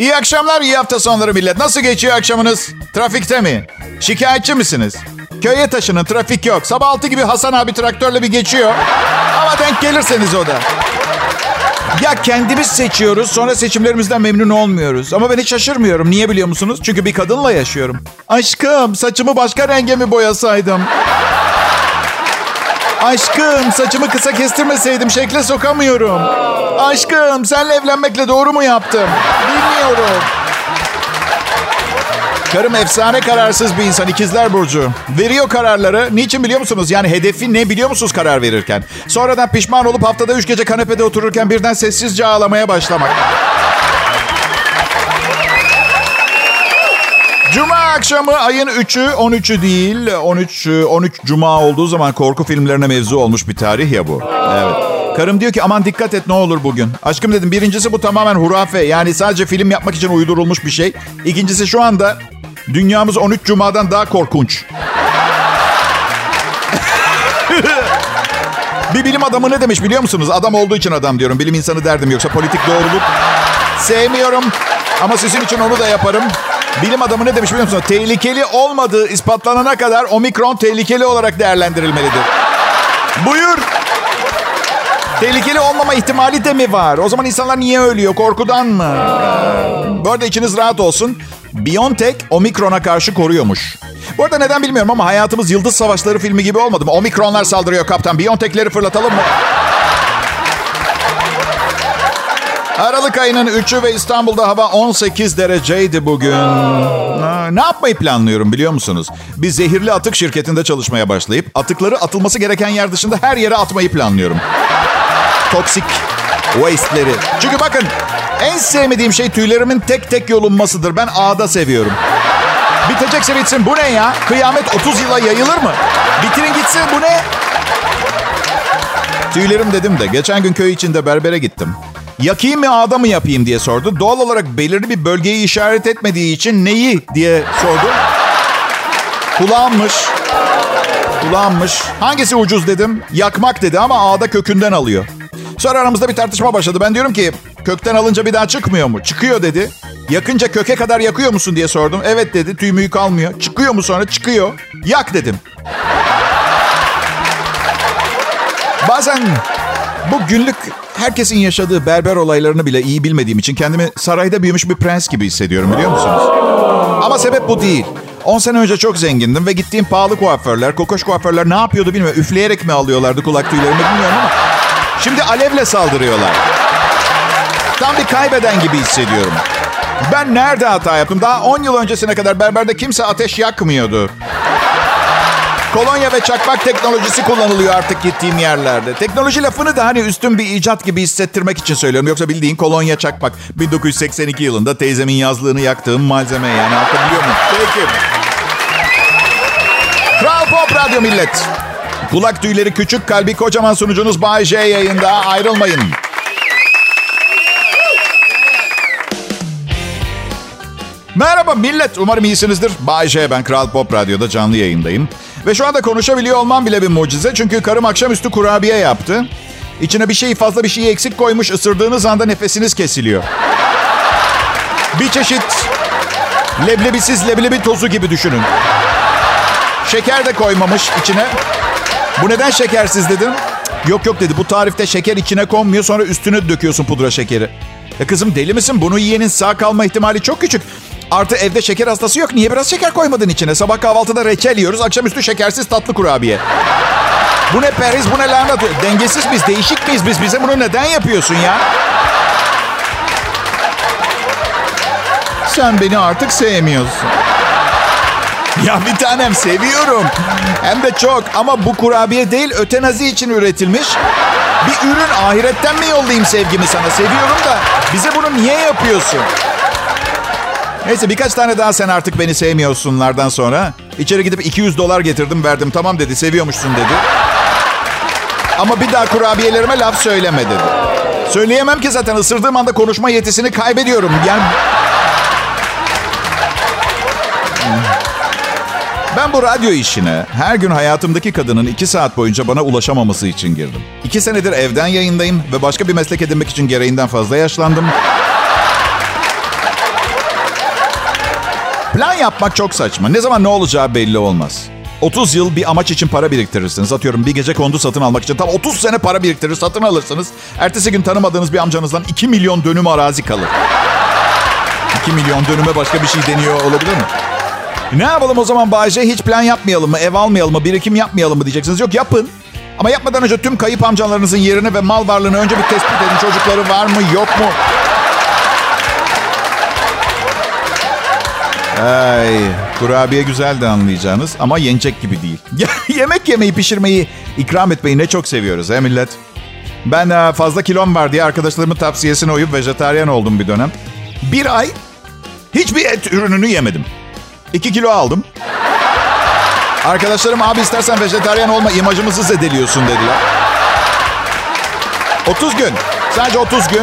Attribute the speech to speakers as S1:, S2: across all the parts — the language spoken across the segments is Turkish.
S1: İyi akşamlar, iyi hafta sonları millet. Nasıl geçiyor akşamınız? Trafikte mi? Şikayetçi misiniz? Köye taşının, trafik yok. Sabah 6 gibi Hasan abi traktörle bir geçiyor. Ama denk gelirseniz o da. Ya kendimiz seçiyoruz, sonra seçimlerimizden memnun olmuyoruz. Ama ben hiç şaşırmıyorum. Niye biliyor musunuz? Çünkü bir kadınla yaşıyorum. Aşkım, saçımı başka renge mi boyasaydım? Aşkım, saçımı kısa kestirmeseydim şekle sokamıyorum. Aşkım, senle evlenmekle doğru mu yaptım? Bilmiyorum. Karım efsane kararsız bir insan. ikizler Burcu. Veriyor kararları. Niçin biliyor musunuz? Yani hedefi ne biliyor musunuz karar verirken? Sonradan pişman olup haftada üç gece kanepede otururken birden sessizce ağlamaya başlamak. Cuma akşamı ayın 3'ü 13'ü değil 13 13 Cuma olduğu zaman korku filmlerine mevzu olmuş bir tarih ya bu. Evet. Karım diyor ki aman dikkat et ne olur bugün. Aşkım dedim birincisi bu tamamen hurafe. Yani sadece film yapmak için uydurulmuş bir şey. İkincisi şu anda dünyamız 13 Cuma'dan daha korkunç. bir bilim adamı ne demiş biliyor musunuz? Adam olduğu için adam diyorum. Bilim insanı derdim yoksa politik doğruluk sevmiyorum. Ama sizin için onu da yaparım. Bilim adamı ne demiş biliyor musunuz? Tehlikeli olmadığı ispatlanana kadar omikron tehlikeli olarak değerlendirilmelidir. Buyur. Tehlikeli olmama ihtimali de mi var? O zaman insanlar niye ölüyor? Korkudan mı? Bu arada içiniz rahat olsun. BioNTech omikrona karşı koruyormuş. Bu arada neden bilmiyorum ama hayatımız Yıldız Savaşları filmi gibi olmadı mı? Omikronlar saldırıyor kaptan. BioNTech'leri fırlatalım mı? Aralık ayının 3'ü ve İstanbul'da hava 18 dereceydi bugün. Ne yapmayı planlıyorum biliyor musunuz? Bir zehirli atık şirketinde çalışmaya başlayıp atıkları atılması gereken yer dışında her yere atmayı planlıyorum. Toksik waste'leri. Çünkü bakın en sevmediğim şey tüylerimin tek tek yolunmasıdır. Ben ağda seviyorum. Bitecekse bitsin. Bu ne ya? Kıyamet 30 yıla yayılır mı? Bitirin gitsin. Bu ne? Tüylerim dedim de geçen gün köy içinde berbere gittim. Yakayım mı ağda mı yapayım diye sordu. Doğal olarak belirli bir bölgeyi işaret etmediği için neyi diye sordu. Kulağımmış. Kulağımmış. Hangisi ucuz dedim. Yakmak dedi ama ağda kökünden alıyor. Sonra aramızda bir tartışma başladı. Ben diyorum ki kökten alınca bir daha çıkmıyor mu? Çıkıyor dedi. Yakınca köke kadar yakıyor musun diye sordum. Evet dedi. Tüy kalmıyor. Çıkıyor mu sonra? Çıkıyor. Yak dedim. Bazen bu günlük herkesin yaşadığı berber olaylarını bile iyi bilmediğim için kendimi sarayda büyümüş bir prens gibi hissediyorum biliyor musunuz? Ama sebep bu değil. 10 sene önce çok zengindim ve gittiğim pahalı kuaförler, kokoş kuaförler ne yapıyordu bilmiyorum. Üfleyerek mi alıyorlardı kulak tüylerimi bilmiyorum ama. Şimdi alevle saldırıyorlar. Tam bir kaybeden gibi hissediyorum. Ben nerede hata yaptım? Daha 10 yıl öncesine kadar berberde kimse ateş yakmıyordu. Kolonya ve çakmak teknolojisi kullanılıyor artık gittiğim yerlerde. Teknoloji lafını da hani üstün bir icat gibi hissettirmek için söylüyorum. Yoksa bildiğin kolonya çakmak. 1982 yılında teyzemin yazlığını yaktığım malzeme yani anlatabiliyor muyum? Peki. Kral Pop Radyo Millet. Kulak tüyleri küçük, kalbi kocaman sunucunuz Bay J yayında. Ayrılmayın. Merhaba millet. Umarım iyisinizdir. Bay ben Kral Pop Radyo'da canlı yayındayım. Ve şu anda konuşabiliyor olmam bile bir mucize. Çünkü karım akşamüstü kurabiye yaptı. İçine bir şey fazla bir şey eksik koymuş. Isırdığınız anda nefesiniz kesiliyor. Bir çeşit leblebisiz leblebi tozu gibi düşünün. Şeker de koymamış içine. Bu neden şekersiz dedim. Yok yok dedi bu tarifte şeker içine konmuyor sonra üstüne döküyorsun pudra şekeri. E kızım deli misin? Bunu yiyenin sağ kalma ihtimali çok küçük. Artı evde şeker hastası yok. Niye biraz şeker koymadın içine? Sabah kahvaltıda reçel yiyoruz. Akşamüstü şekersiz tatlı kurabiye. Bu ne periz bu ne lanet. Dengesiz biz, değişik miyiz biz? Bize bunu neden yapıyorsun ya? Sen beni artık sevmiyorsun. Ya bir tanem seviyorum. Hem de çok. Ama bu kurabiye değil ötenazi için üretilmiş. Bir ürün ahiretten mi yollayayım sevgimi sana? Seviyorum da bize bunu niye yapıyorsun? Neyse birkaç tane daha sen artık beni sevmiyorsunlardan sonra içeri gidip 200 dolar getirdim verdim. Tamam dedi seviyormuşsun dedi. Ama bir daha kurabiyelerime laf söyleme dedi. Söyleyemem ki zaten ısırdığım anda konuşma yetisini kaybediyorum. Yani Ben bu radyo işine her gün hayatımdaki kadının iki saat boyunca bana ulaşamaması için girdim. İki senedir evden yayındayım ve başka bir meslek edinmek için gereğinden fazla yaşlandım. Plan yapmak çok saçma. Ne zaman ne olacağı belli olmaz. 30 yıl bir amaç için para biriktirirsiniz. Atıyorum bir gece kondu satın almak için tam 30 sene para biriktirir satın alırsınız. Ertesi gün tanımadığınız bir amcanızdan 2 milyon dönüm arazi kalır. 2 milyon dönüme başka bir şey deniyor olabilir mi? Ne yapalım o zaman Bayce? Hiç plan yapmayalım mı? Ev almayalım mı? Birikim yapmayalım mı diyeceksiniz. Yok yapın. Ama yapmadan önce tüm kayıp amcalarınızın yerini ve mal varlığını önce bir tespit edin. Çocukları var mı yok mu? Ay, kurabiye güzeldi anlayacağınız ama yenecek gibi değil. Yemek yemeyi, pişirmeyi, ikram etmeyi ne çok seviyoruz he millet. Ben e, fazla kilom var diye arkadaşlarımın tavsiyesine uyup vejetaryen oldum bir dönem. Bir ay hiçbir et ürününü yemedim. İki kilo aldım. Arkadaşlarım abi istersen vejetaryen olma imajımızı zedeliyorsun dediler. 30 gün. Sadece 30 gün.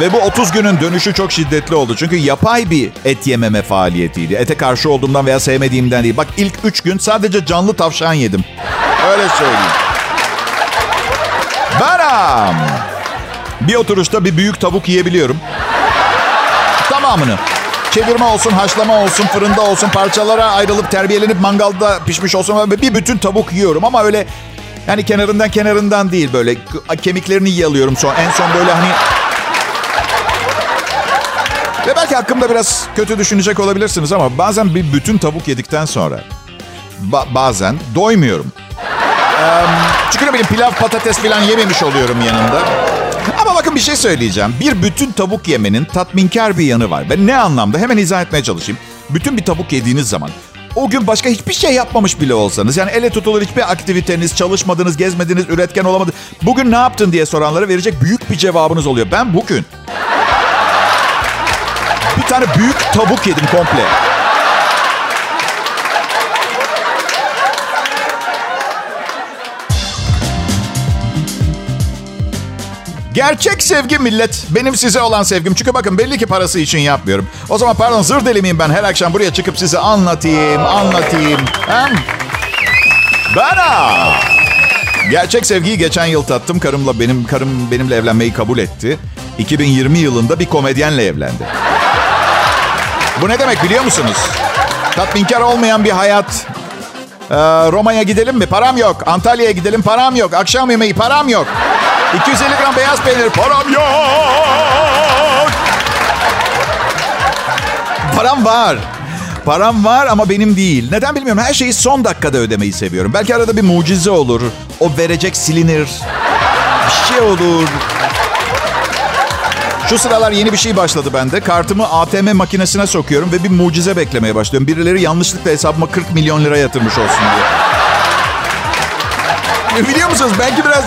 S1: Ve bu 30 günün dönüşü çok şiddetli oldu. Çünkü yapay bir et yememe faaliyetiydi. Ete karşı olduğumdan veya sevmediğimden değil. Bak ilk 3 gün sadece canlı tavşan yedim. Öyle söyleyeyim. Beram. Bir oturuşta bir büyük tavuk yiyebiliyorum. Tamamını. Çevirme olsun, haşlama olsun, fırında olsun, parçalara ayrılıp terbiyelenip mangalda pişmiş olsun. Bir bütün tavuk yiyorum ama öyle yani kenarından kenarından değil böyle kemiklerini yalıyorum son en son böyle hani ve belki hakkımda biraz kötü düşünecek olabilirsiniz ama bazen bir bütün tavuk yedikten sonra ba- bazen doymuyorum. Çünkü ne bileyim pilav patates falan yememiş oluyorum yanında. Ama bakın bir şey söyleyeceğim. Bir bütün tavuk yemenin tatminkar bir yanı var. Ben ne anlamda? Hemen izah etmeye çalışayım. Bütün bir tavuk yediğiniz zaman o gün başka hiçbir şey yapmamış bile olsanız yani ele tutulur hiçbir aktiviteniz, çalışmadınız, gezmediniz, üretken olamadınız. Bugün ne yaptın diye soranlara verecek büyük bir cevabınız oluyor. Ben bugün bir tane büyük tavuk yedim komple. Gerçek sevgi millet. Benim size olan sevgim. Çünkü bakın belli ki parası için yapmıyorum. O zaman pardon zır deli miyim ben her akşam buraya çıkıp size anlatayım, anlatayım. Hem Bana. Gerçek sevgiyi geçen yıl tattım. Karımla benim karım benimle evlenmeyi kabul etti. 2020 yılında bir komedyenle evlendi. Bu ne demek biliyor musunuz? Tatminkar olmayan bir hayat. Ee, Roma'ya gidelim mi? Param yok. Antalya'ya gidelim param yok. Akşam yemeği param yok. 250 gram beyaz peynir param yok. Param var. Param var ama benim değil. Neden bilmiyorum. Her şeyi son dakikada ödemeyi seviyorum. Belki arada bir mucize olur. O verecek silinir. Bir şey olur. Şu sıralar yeni bir şey başladı bende. Kartımı ATM makinesine sokuyorum ve bir mucize beklemeye başlıyorum. Birileri yanlışlıkla hesabıma 40 milyon lira yatırmış olsun diye. Biliyor musunuz belki biraz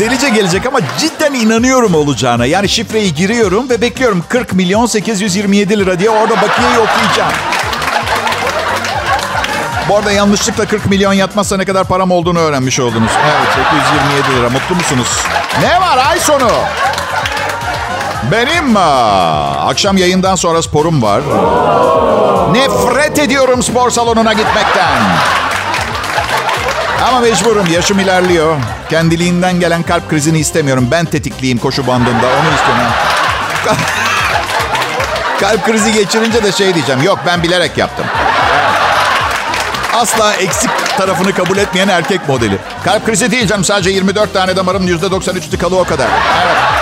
S1: delice gelecek ama cidden inanıyorum olacağına. Yani şifreyi giriyorum ve bekliyorum 40 milyon 827 lira diye orada bakiyeyi okuyacağım. Bu arada yanlışlıkla 40 milyon yatmazsa ne kadar param olduğunu öğrenmiş oldunuz. Evet 827 lira. Mutlu musunuz? Ne var ay sonu? Benim akşam yayından sonra sporum var. Nefret ediyorum spor salonuna gitmekten. Ama mecburum. Yaşım ilerliyor. Kendiliğinden gelen kalp krizini istemiyorum. Ben tetikliyim koşu bandında. Onu istiyorum. kalp krizi geçirince de şey diyeceğim. Yok ben bilerek yaptım. Asla eksik tarafını kabul etmeyen erkek modeli. Kalp krizi diyeceğim. Sadece 24 tane damarım %93 tıkalı o kadar. Evet.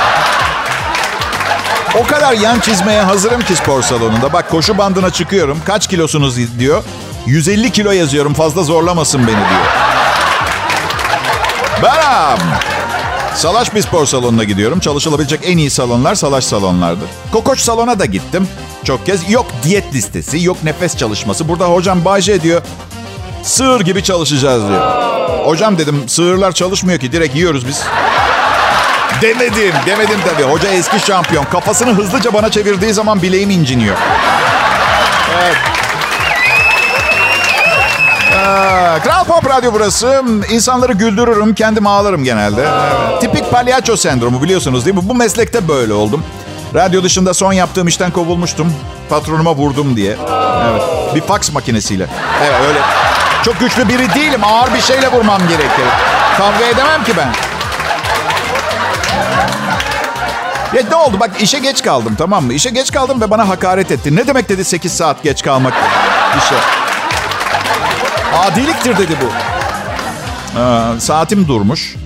S1: O kadar yan çizmeye hazırım ki spor salonunda. Bak koşu bandına çıkıyorum. Kaç kilosunuz diyor. 150 kilo yazıyorum. Fazla zorlamasın beni diyor. Beram. Salaş bir spor salonuna gidiyorum. Çalışılabilecek en iyi salonlar salaş salonlardır. Kokoç salona da gittim. Çok kez yok diyet listesi, yok nefes çalışması. Burada hocam Bayce diyor. Sığır gibi çalışacağız diyor. Hocam dedim sığırlar çalışmıyor ki direkt yiyoruz biz. Demedim, demedim tabii. Hoca eski şampiyon. Kafasını hızlıca bana çevirdiği zaman bileğim inciniyor. Evet. Kral Pop Radyo burası. İnsanları güldürürüm, kendim ağlarım genelde. Tipik palyaço sendromu biliyorsunuz değil mi? Bu meslekte böyle oldum. Radyo dışında son yaptığım işten kovulmuştum. Patronuma vurdum diye. Evet. Bir fax makinesiyle. Evet öyle. Çok güçlü biri değilim. Ağır bir şeyle vurmam gerekir. Kavga edemem ki ben. Ya ne oldu? Bak işe geç kaldım tamam mı? İşe geç kaldım ve bana hakaret etti. Ne demek dedi 8 saat geç kalmak? işe. Adiliktir dedi bu. Ee, saatim durmuş.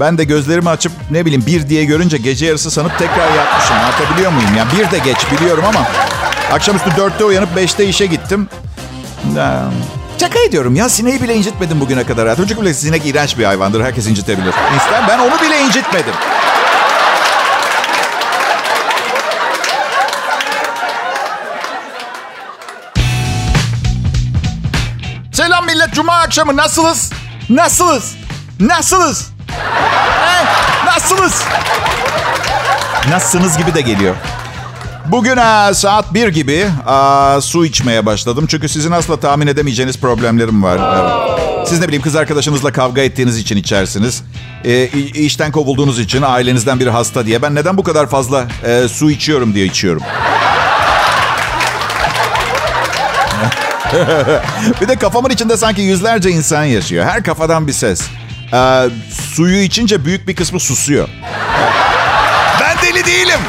S1: Ben de gözlerimi açıp ne bileyim bir diye görünce gece yarısı sanıp tekrar yatmışım. Anlatabiliyor muyum? Ya bir de geç biliyorum ama akşamüstü dörtte uyanıp beşte işe gittim. Şaka ediyorum ya sineği bile incitmedim bugüne kadar hayatım. Çünkü bile sinek iğrenç bir hayvandır. Herkes incitebilir. İster ben onu bile incitmedim. Akşamı nasılız? Nasılız? Nasılız? He? Nasılız? Nasılsınız gibi de geliyor. Bugün ha, saat 1 gibi aa, su içmeye başladım. Çünkü sizin asla tahmin edemeyeceğiniz problemlerim var. Evet. Siz ne bileyim kız arkadaşınızla kavga ettiğiniz için içersiniz. E, işten kovulduğunuz için ailenizden biri hasta diye. Ben neden bu kadar fazla e, su içiyorum diye içiyorum. bir de kafamın içinde sanki yüzlerce insan yaşıyor. Her kafadan bir ses. Ee, suyu içince büyük bir kısmı susuyor. ben deli değilim.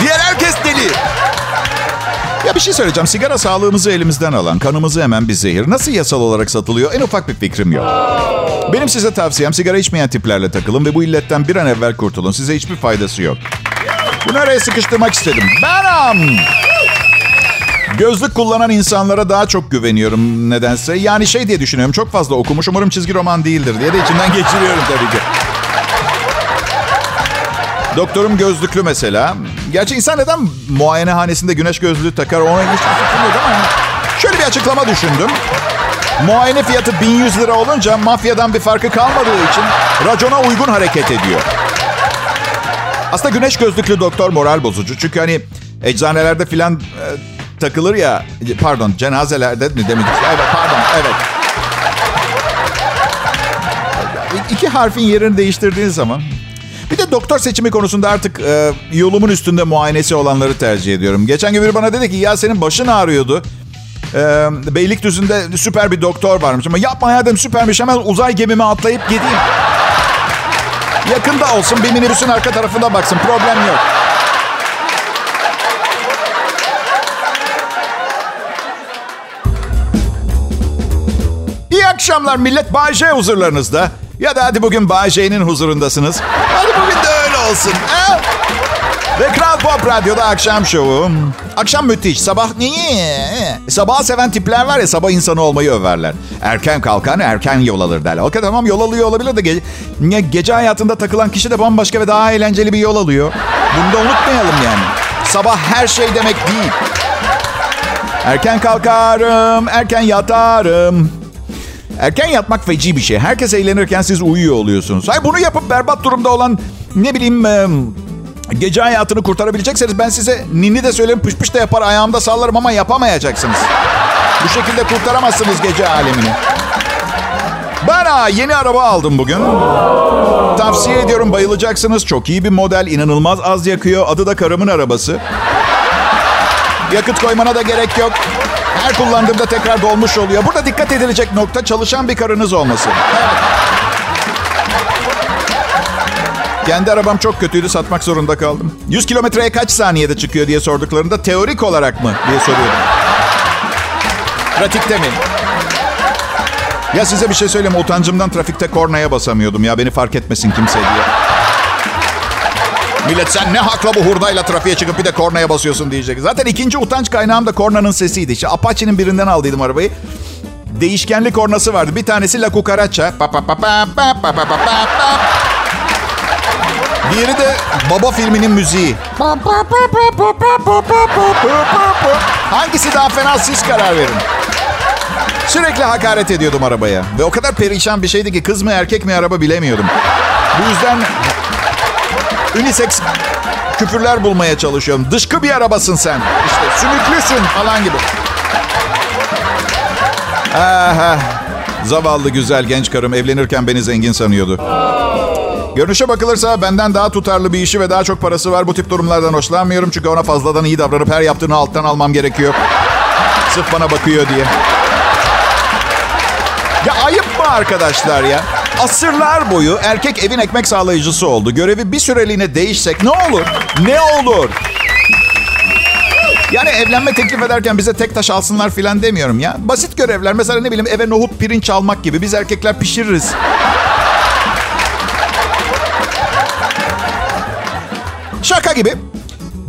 S1: Diğer herkes deli. Ya bir şey söyleyeceğim. Sigara sağlığımızı elimizden alan, kanımızı hemen bir zehir. Nasıl yasal olarak satılıyor? En ufak bir fikrim yok. Benim size tavsiyem sigara içmeyen tiplerle takılın ve bu illetten bir an evvel kurtulun. Size hiçbir faydası yok. Bunu araya sıkıştırmak istedim. Benim. Gözlük kullanan insanlara daha çok güveniyorum nedense. Yani şey diye düşünüyorum. Çok fazla okumuş. Umarım çizgi roman değildir diye de içimden geçiriyorum tabii ki. Doktorum gözlüklü mesela. Gerçi insan neden muayenehanesinde güneş gözlüğü takar ona hiç fikrim yok ama şöyle bir açıklama düşündüm. Muayene fiyatı 1100 lira olunca mafyadan bir farkı kalmadığı için racona uygun hareket ediyor. Aslında güneş gözlüklü doktor moral bozucu. Çünkü hani eczanelerde filan e, takılır ya pardon cenazelerde mi demek Evet pardon evet. İki harfin yerini değiştirdiğin zaman bir de doktor seçimi konusunda artık e, yolumun üstünde muayenesi olanları tercih ediyorum. Geçen gün biri bana dedi ki ya senin başın ağrıyordu. E, Beylikdüzü'nde süper bir doktor varmış ama yapma ya dedim süpermiş hemen uzay gemime atlayıp gideyim. Yakında olsun bir minibüsün arka tarafında baksın problem yok. Akşamlar millet. Bay huzurlarınızda. Ya da hadi bugün Bay huzurundasınız. Hadi bugün de öyle olsun. He? Ve Kral Pop Radyo'da akşam şovu. Akşam müthiş. Sabah niye? Sabah seven tipler var ya sabah insanı olmayı överler. Erken kalkan erken yol alır derler. Okey tamam yol alıyor olabilir de ge- gece hayatında takılan kişi de bambaşka ve daha eğlenceli bir yol alıyor. Bunu da unutmayalım yani. Sabah her şey demek değil. Erken kalkarım, erken yatarım. Erken yatmak feci bir şey. Herkes eğlenirken siz uyuyor oluyorsunuz. Hayır bunu yapıp berbat durumda olan ne bileyim gece hayatını kurtarabilecekseniz ben size ninni de söylerim pış pış da yapar ayağımda sallarım ama yapamayacaksınız. Bu şekilde kurtaramazsınız gece alemini. Ben ha, yeni araba aldım bugün. Tavsiye ediyorum bayılacaksınız. Çok iyi bir model, inanılmaz az yakıyor. Adı da karımın arabası. Yakıt koymana da gerek yok. Her kullandığımda tekrar dolmuş oluyor. Burada dikkat edilecek nokta çalışan bir karınız olması. Kendi arabam çok kötüydü satmak zorunda kaldım. 100 kilometreye kaç saniyede çıkıyor diye sorduklarında teorik olarak mı diye soruyordum. Pratikte mi? Ya size bir şey söyleyeyim. Utancımdan trafikte kornaya basamıyordum ya beni fark etmesin kimse diye. Millet sen ne hakla bu hurdayla trafiğe çıkıp bir de kornaya basıyorsun diyecek. Zaten ikinci utanç kaynağım da kornanın sesiydi. İşte Apache'nin birinden aldıydım arabayı. Değişkenli kornası vardı. Bir tanesi La Cucaracha. Pa, pa, pa, pa, pa, pa, pa, pa, pa. Diğeri de Baba filminin müziği. Hangisi daha fena siz karar verin. Sürekli hakaret ediyordum arabaya. Ve o kadar perişan bir şeydi ki kız mı erkek mi araba bilemiyordum. Bu yüzden unisex küfürler bulmaya çalışıyorum. Dışkı bir arabasın sen. İşte sümüklüsün falan gibi. Aha, zavallı güzel genç karım evlenirken beni zengin sanıyordu. Görünüşe bakılırsa benden daha tutarlı bir işi ve daha çok parası var. Bu tip durumlardan hoşlanmıyorum. Çünkü ona fazladan iyi davranıp her yaptığını alttan almam gerekiyor. Sırf bana bakıyor diye. Ya ayıp mı arkadaşlar ya? Asırlar boyu erkek evin ekmek sağlayıcısı oldu. Görevi bir süreliğine değişsek ne olur? Ne olur? Yani evlenme teklif ederken bize tek taş alsınlar filan demiyorum ya. Basit görevler. Mesela ne bileyim eve nohut pirinç almak gibi. Biz erkekler pişiririz. Şaka gibi.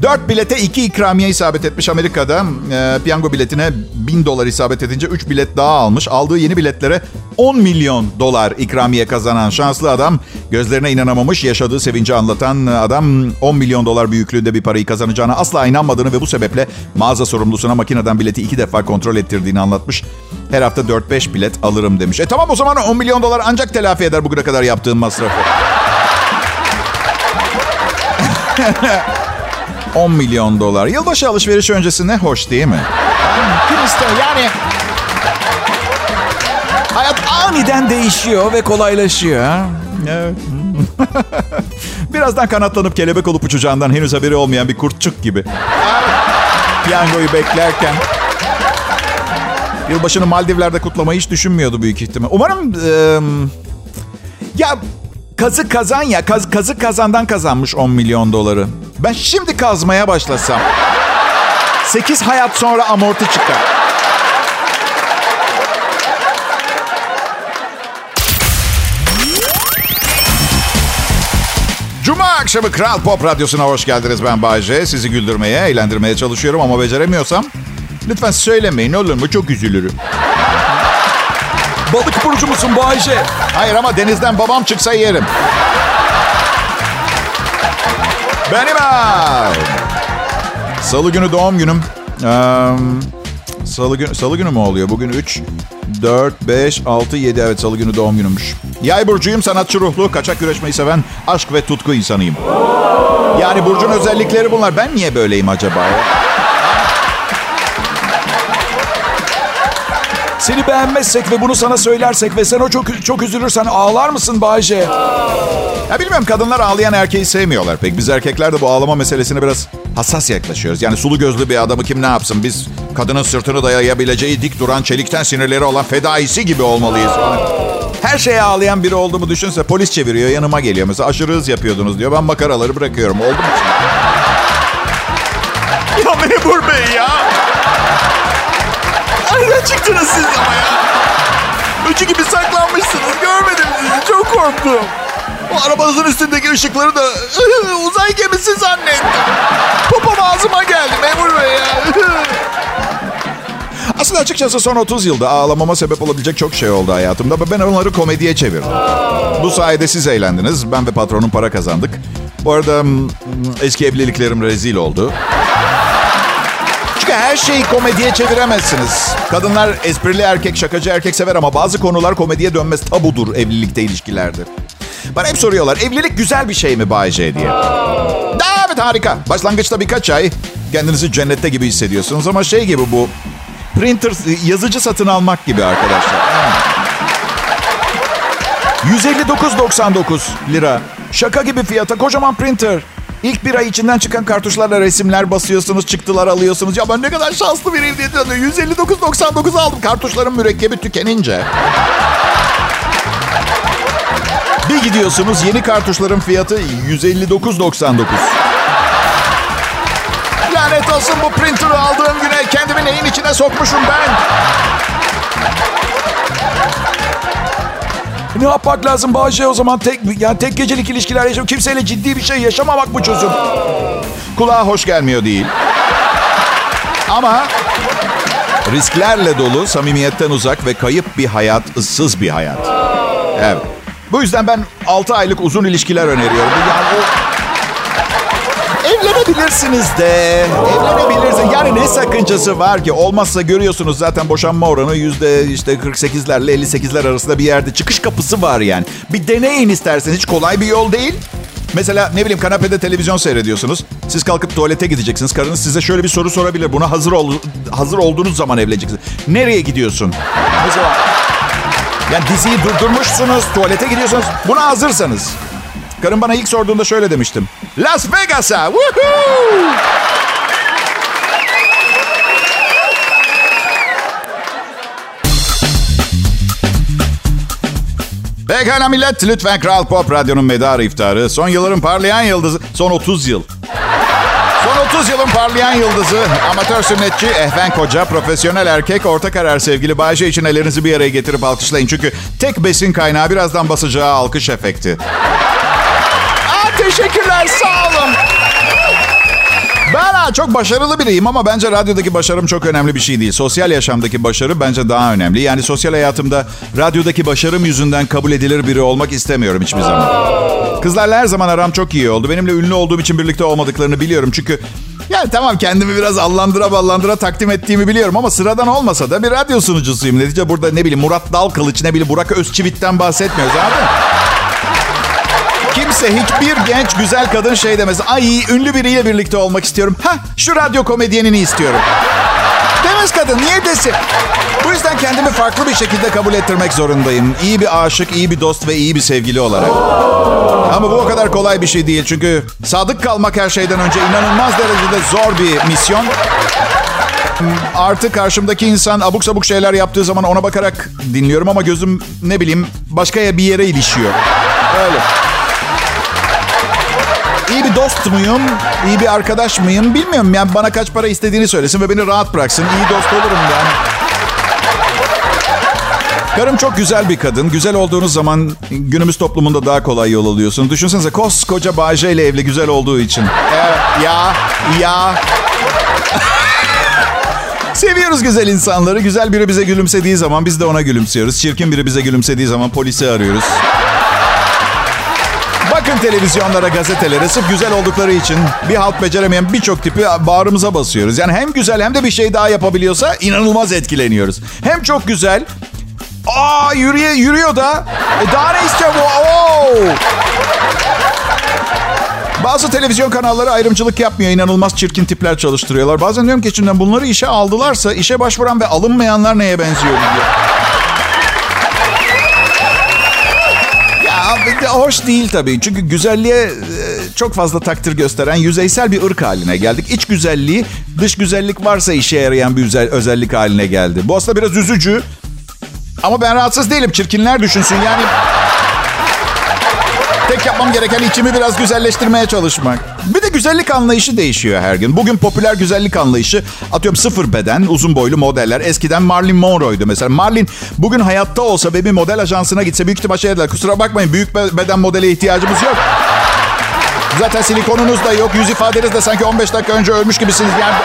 S1: 4 bilete 2 ikramiye isabet etmiş Amerika'da. E, piyango biletine 1000 dolar isabet edince 3 bilet daha almış. Aldığı yeni biletlere 10 milyon dolar ikramiye kazanan şanslı adam gözlerine inanamamış. Yaşadığı sevinci anlatan adam 10 milyon dolar büyüklüğünde bir parayı kazanacağına asla inanmadığını ve bu sebeple mağaza sorumlusuna makineden bileti iki defa kontrol ettirdiğini anlatmış. Her hafta 4-5 bilet alırım demiş. E tamam o zaman 10 milyon dolar ancak telafi eder bugüne kadar yaptığım masrafı. 10 milyon dolar. Yılbaşı alışverişi öncesi ne hoş değil mi? Kim ister yani... Hayat aniden değişiyor ve kolaylaşıyor. Evet. Birazdan kanatlanıp kelebek olup uçacağından henüz haberi olmayan bir kurtçuk gibi. Piyangoyu beklerken. Yılbaşını Maldivler'de kutlamayı hiç düşünmüyordu büyük ihtimal. Umarım... E, ya kazı kazan ya. Kaz, kazı kazandan kazanmış 10 milyon doları. Ben şimdi kazmaya başlasam. 8 hayat sonra amorti çıkar. Cuma akşamı Kral Pop Radyosu'na hoş geldiniz. Ben Bayce. Sizi güldürmeye, eğlendirmeye çalışıyorum ama beceremiyorsam lütfen söylemeyin olur mu? Çok üzülürüm.
S2: Balık burcu musun Bayce?
S1: Hayır ama denizden babam çıksa yerim. Benim ha. Salı günü doğum günüm. Ee, salı, günü, salı günü mü oluyor? Bugün 3, 4, 5, 6, 7. Evet salı günü doğum günümmüş. Yay burcuyum, sanatçı ruhlu, kaçak güreşmeyi seven, aşk ve tutku insanıyım. Yani burcun özellikleri bunlar. Ben niye böyleyim acaba ya?
S2: Seni beğenmezsek ve bunu sana söylersek ve sen o çok çok üzülürsen ağlar mısın Bayce?
S1: Ya bilmiyorum kadınlar ağlayan erkeği sevmiyorlar pek. Biz erkekler de bu ağlama meselesine biraz hassas yaklaşıyoruz. Yani sulu gözlü bir adamı kim ne yapsın? Biz kadının sırtını dayayabileceği dik duran çelikten sinirleri olan fedaisi gibi olmalıyız. Her şeye ağlayan biri olduğumu düşünse polis çeviriyor yanıma geliyor. Mesela aşırı hız yapıyordunuz diyor. Ben makaraları bırakıyorum. Oldu mu? ya memur bey ya. Nereden çıktınız siz ama ya? Öcü gibi saklanmışsınız. Görmedim sizi. Çok korktum. O arabanızın üstündeki ışıkları da uzay gemisi zannettim. Popom ağzıma geldi memur bey ya. Aslında açıkçası son 30 yılda ağlamama sebep olabilecek çok şey oldu hayatımda. Ben onları komediye çevirdim. Bu sayede siz eğlendiniz. Ben ve patronum para kazandık. Bu arada eski evliliklerim rezil oldu. Her şeyi komediye çeviremezsiniz. Kadınlar esprili erkek, şakacı erkek sever ama bazı konular komediye dönmez tabudur evlilikte, ilişkilerde. Bana hep soruyorlar, evlilik güzel bir şey mi Bayce diye. Da, evet harika. Başlangıçta birkaç ay kendinizi cennette gibi hissediyorsunuz ama şey gibi bu... Printer, yazıcı satın almak gibi arkadaşlar. 159.99 lira. Şaka gibi fiyata kocaman printer. İlk bir ay içinden çıkan kartuşlarla resimler basıyorsunuz, çıktılar alıyorsunuz. Ya ben ne kadar şanslı biriyim diye 159.99 aldım kartuşların mürekkebi tükenince. bir gidiyorsunuz yeni kartuşların fiyatı 159.99. Lanet olsun bu printer'ı aldığım güne kendimi neyin içine sokmuşum ben.
S2: Ne yapmak lazım Bayce o zaman? Tek yani tek gecelik ilişkiler yaşam. Kimseyle ciddi bir şey yaşamamak mı çözüm?
S1: Kulağa hoş gelmiyor değil. Ama risklerle dolu, samimiyetten uzak ve kayıp bir hayat, ıssız bir hayat. Evet. Bu yüzden ben 6 aylık uzun ilişkiler öneriyorum. Yani o... Evlenebilirsiniz de. Evlenebilirsiniz. Yani ne sakıncası var ki? Olmazsa görüyorsunuz zaten boşanma oranı yüzde işte 48'lerle 58'ler arasında bir yerde. Çıkış kapısı var yani. Bir deneyin isterseniz. Hiç kolay bir yol değil. Mesela ne bileyim kanapede televizyon seyrediyorsunuz. Siz kalkıp tuvalete gideceksiniz. Karınız size şöyle bir soru sorabilir. Buna hazır ol, hazır olduğunuz zaman evleneceksiniz. Nereye gidiyorsun? Mesela yani diziyi durdurmuşsunuz, tuvalete gidiyorsunuz. Buna hazırsanız. Karım bana ilk sorduğunda şöyle demiştim. Las Vegas'a! Woohoo! Pekala millet, lütfen Kral Pop Radyo'nun medarı iftarı. Son yılların parlayan yıldızı, son 30 yıl. Son 30 yılın parlayan yıldızı, amatör sünnetçi, ehven koca, profesyonel erkek, orta karar sevgili Bayce için ellerinizi bir araya getirip alkışlayın. Çünkü tek besin kaynağı birazdan basacağı alkış efekti. Teşekkürler, sağ olun. Ben ha, çok başarılı biriyim ama bence radyodaki başarım çok önemli bir şey değil. Sosyal yaşamdaki başarı bence daha önemli. Yani sosyal hayatımda radyodaki başarım yüzünden kabul edilir biri olmak istemiyorum hiçbir zaman. Kızlarla her zaman aram çok iyi oldu. Benimle ünlü olduğum için birlikte olmadıklarını biliyorum. Çünkü yani tamam kendimi biraz allandıra ballandıra takdim ettiğimi biliyorum ama sıradan olmasa da bir radyo sunucusuyum. Netice burada ne bileyim Murat Dalkılıç, ne bileyim Burak Özçivit'ten bahsetmiyoruz abi. Kimse hiçbir genç güzel kadın şey demez. Ay ünlü biriyle birlikte olmak istiyorum. Ha şu radyo komedyenini istiyorum. Demez kadın niye desin? Bu yüzden kendimi farklı bir şekilde kabul ettirmek zorundayım. İyi bir aşık, iyi bir dost ve iyi bir sevgili olarak. Ama bu o kadar kolay bir şey değil. Çünkü sadık kalmak her şeyden önce inanılmaz derecede zor bir misyon. Artık karşımdaki insan abuk sabuk şeyler yaptığı zaman ona bakarak dinliyorum ama gözüm ne bileyim başka bir yere ilişiyor. Öyle. İyi bir dost muyum? İyi bir arkadaş mıyım? Bilmiyorum. Yani bana kaç para istediğini söylesin ve beni rahat bıraksın. İyi dost olurum yani. Karım çok güzel bir kadın. Güzel olduğunuz zaman günümüz toplumunda daha kolay yol alıyorsun. Düşünsenize koskoca Bayce ile evli güzel olduğu için. Evet, ya, ya. Seviyoruz güzel insanları. Güzel biri bize gülümsediği zaman biz de ona gülümsüyoruz. Çirkin biri bize gülümsediği zaman polisi arıyoruz. Bakın televizyonlara, gazetelere sırf güzel oldukları için bir halt beceremeyen birçok tipi bağrımıza basıyoruz. Yani hem güzel hem de bir şey daha yapabiliyorsa inanılmaz etkileniyoruz. Hem çok güzel. Aa yürüye, yürüyor da. E daha ne istiyor bu? Oo! Bazı televizyon kanalları ayrımcılık yapmıyor. İnanılmaz çirkin tipler çalıştırıyorlar. Bazen diyorum ki içinden bunları işe aldılarsa işe başvuran ve alınmayanlar neye benziyor diyor. Hoş değil tabii. Çünkü güzelliğe e, çok fazla takdir gösteren yüzeysel bir ırk haline geldik. İç güzelliği dış güzellik varsa işe yarayan bir özel, özellik haline geldi. Bu aslında biraz üzücü. Ama ben rahatsız değilim. Çirkinler düşünsün yani. Tek yapmam gereken içimi biraz güzelleştirmeye çalışmak. Bir de güzellik anlayışı değişiyor her gün. Bugün popüler güzellik anlayışı atıyorum sıfır beden, uzun boylu modeller. Eskiden Marilyn Monroe'ydu mesela. Marilyn bugün hayatta olsa ve bir model ajansına gitse büyük ihtimalle şey derler. Kusura bakmayın büyük beden modele ihtiyacımız yok. Zaten silikonunuz da yok. Yüz ifadeniz de sanki 15 dakika önce ölmüş gibisiniz. Yani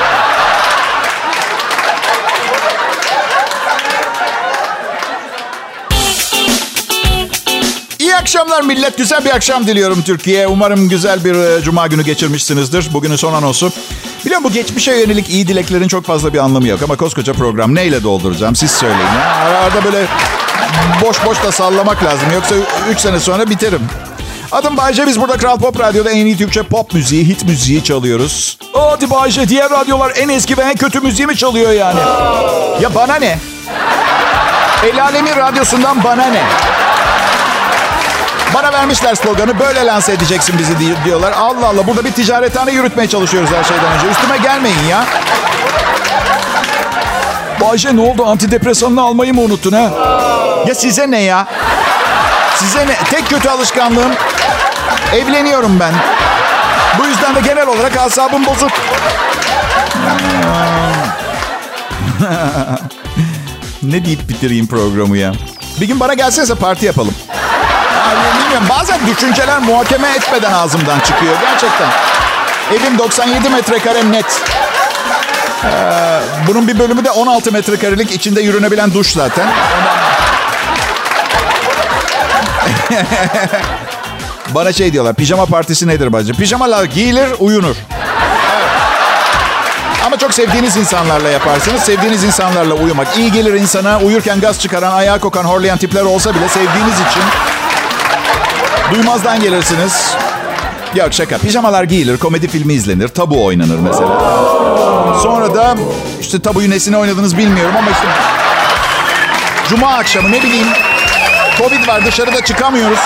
S1: akşamlar millet. Güzel bir akşam diliyorum Türkiye. Umarım güzel bir e, cuma günü geçirmişsinizdir. Bugünün son anonsu. Biliyorum bu geçmişe yönelik iyi dileklerin çok fazla bir anlamı yok. Ama koskoca program neyle dolduracağım siz söyleyin. Ya. Arada böyle boş boş da sallamak lazım. Yoksa 3 sene sonra biterim. Adım Bayce. Biz burada Kral Pop Radyo'da en iyi Türkçe pop müziği, hit müziği çalıyoruz.
S2: Hadi Bayce diğer radyolar en eski ve en kötü müziği mi çalıyor yani?
S1: Ya bana ne? El Alemin Radyosu'ndan bana ne? Bana vermişler sloganı böyle lanse edeceksin bizi diyorlar. Allah Allah burada bir ticarethane yürütmeye çalışıyoruz her şeyden önce. Üstüme gelmeyin ya.
S2: Bayce ne oldu antidepresanını almayı mı unuttun ha?
S1: Ya size ne ya? Size ne? Tek kötü alışkanlığım evleniyorum ben. Bu yüzden de genel olarak asabım bozuk. ne deyip bitireyim programı ya? Bir gün bana gelsenize parti yapalım. Bilmiyorum bazen düşünceler muhakeme etmeden ağzımdan çıkıyor gerçekten. Evim 97 metrekare net. Ee, bunun bir bölümü de 16 metrekarelik içinde yürünebilen duş zaten. Bana şey diyorlar pijama partisi nedir bacı? Pijamalar giyilir uyunur. Ama çok sevdiğiniz insanlarla yaparsınız. Sevdiğiniz insanlarla uyumak. iyi gelir insana uyurken gaz çıkaran, ayağa kokan, horlayan tipler olsa bile sevdiğiniz için Duymazdan gelirsiniz. Yok şaka. Pijamalar giyilir, komedi filmi izlenir, tabu oynanır mesela. Sonra da işte tabuyu nesine oynadınız bilmiyorum ama işte... Cuma akşamı ne bileyim... Covid var dışarıda çıkamıyoruz.